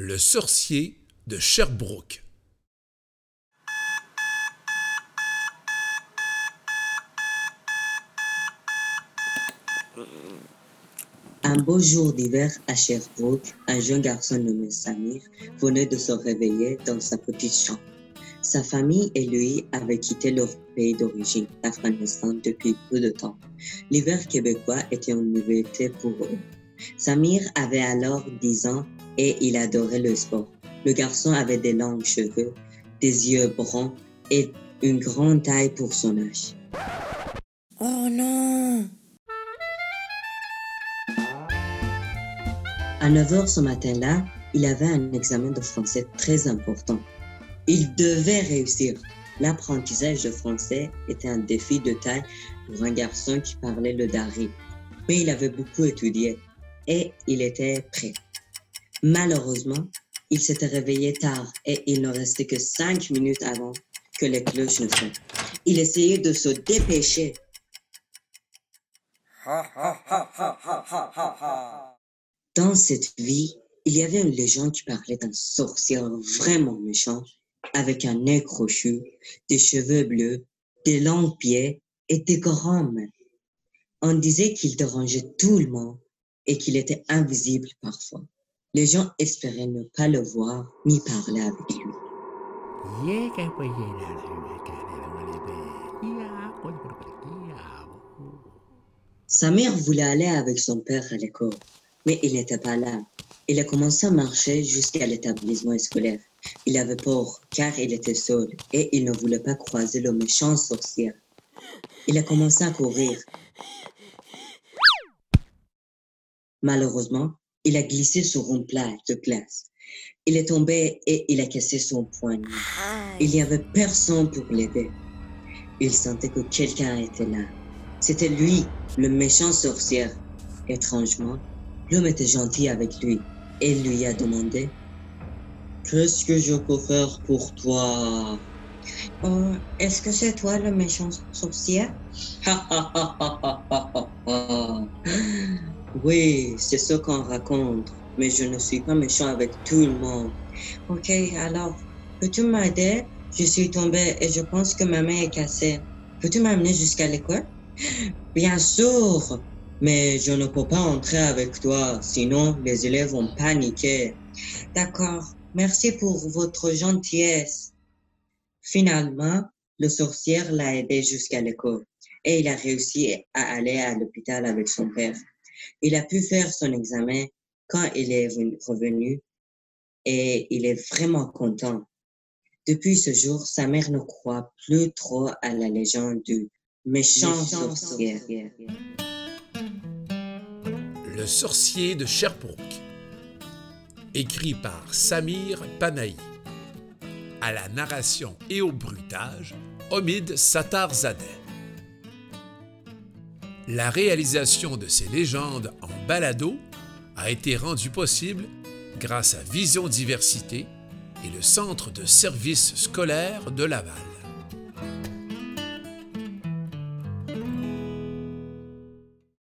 Le sorcier de Sherbrooke. Un beau jour d'hiver à Sherbrooke, un jeune garçon nommé Samir venait de se réveiller dans sa petite chambre. Sa famille et lui avaient quitté leur pays d'origine, l'Afghanistan, depuis peu de temps. L'hiver québécois était une nouveauté pour eux. Samir avait alors 10 ans et il adorait le sport. Le garçon avait des longs cheveux, des yeux bruns et une grande taille pour son âge. Oh non À 9 heures ce matin-là, il avait un examen de français très important. Il devait réussir. L'apprentissage de français était un défi de taille pour un garçon qui parlait le dari. Mais il avait beaucoup étudié et il était prêt. Malheureusement, il s'était réveillé tard et il ne restait que cinq minutes avant que les cloches ne sonnent. Il essayait de se dépêcher. Dans cette vie, il y avait une légende qui parlait d'un sorcier vraiment méchant, avec un nez crochu, des cheveux bleus, des longs pieds et des grands mains. On disait qu'il dérangeait tout le monde et qu'il était invisible parfois. Les gens espéraient ne pas le voir ni parler avec lui. Sa mère voulait aller avec son père à l'école, mais il n'était pas là. Il a commencé à marcher jusqu'à l'établissement scolaire. Il avait peur car il était seul et il ne voulait pas croiser le méchant sorcier. Il a commencé à courir. Malheureusement, il a glissé sur un plat de glace. Il est tombé et il a cassé son poignet. Il n'y avait personne pour l'aider. Il sentait que quelqu'un était là. C'était lui, le méchant sorcier. Étrangement, l'homme était gentil avec lui et lui a demandé Qu'est-ce que je peux faire pour toi? Oh, Est-ce que c'est toi le méchant sorcier? Oui, c'est ce qu'on raconte, mais je ne suis pas méchant avec tout le monde. Ok, alors, peux-tu m'aider? Je suis tombée et je pense que ma main est cassée. Peux-tu m'amener jusqu'à l'école? Bien sûr, mais je ne peux pas entrer avec toi, sinon les élèves vont paniquer. D'accord, merci pour votre gentillesse. Finalement, le sorcier l'a aidé jusqu'à l'école et il a réussi à aller à l'hôpital avec son père. Il a pu faire son examen quand il est venu- revenu et il est vraiment content. Depuis ce jour, sa mère ne croit plus trop à la légende du méchant sorcier. Le sorcier de Sherbrooke. Écrit par Samir Panahi. À la narration et au bruitage, Omid Satarzadeh. La réalisation de ces légendes en balado a été rendue possible grâce à Vision Diversité et le Centre de services scolaires de Laval.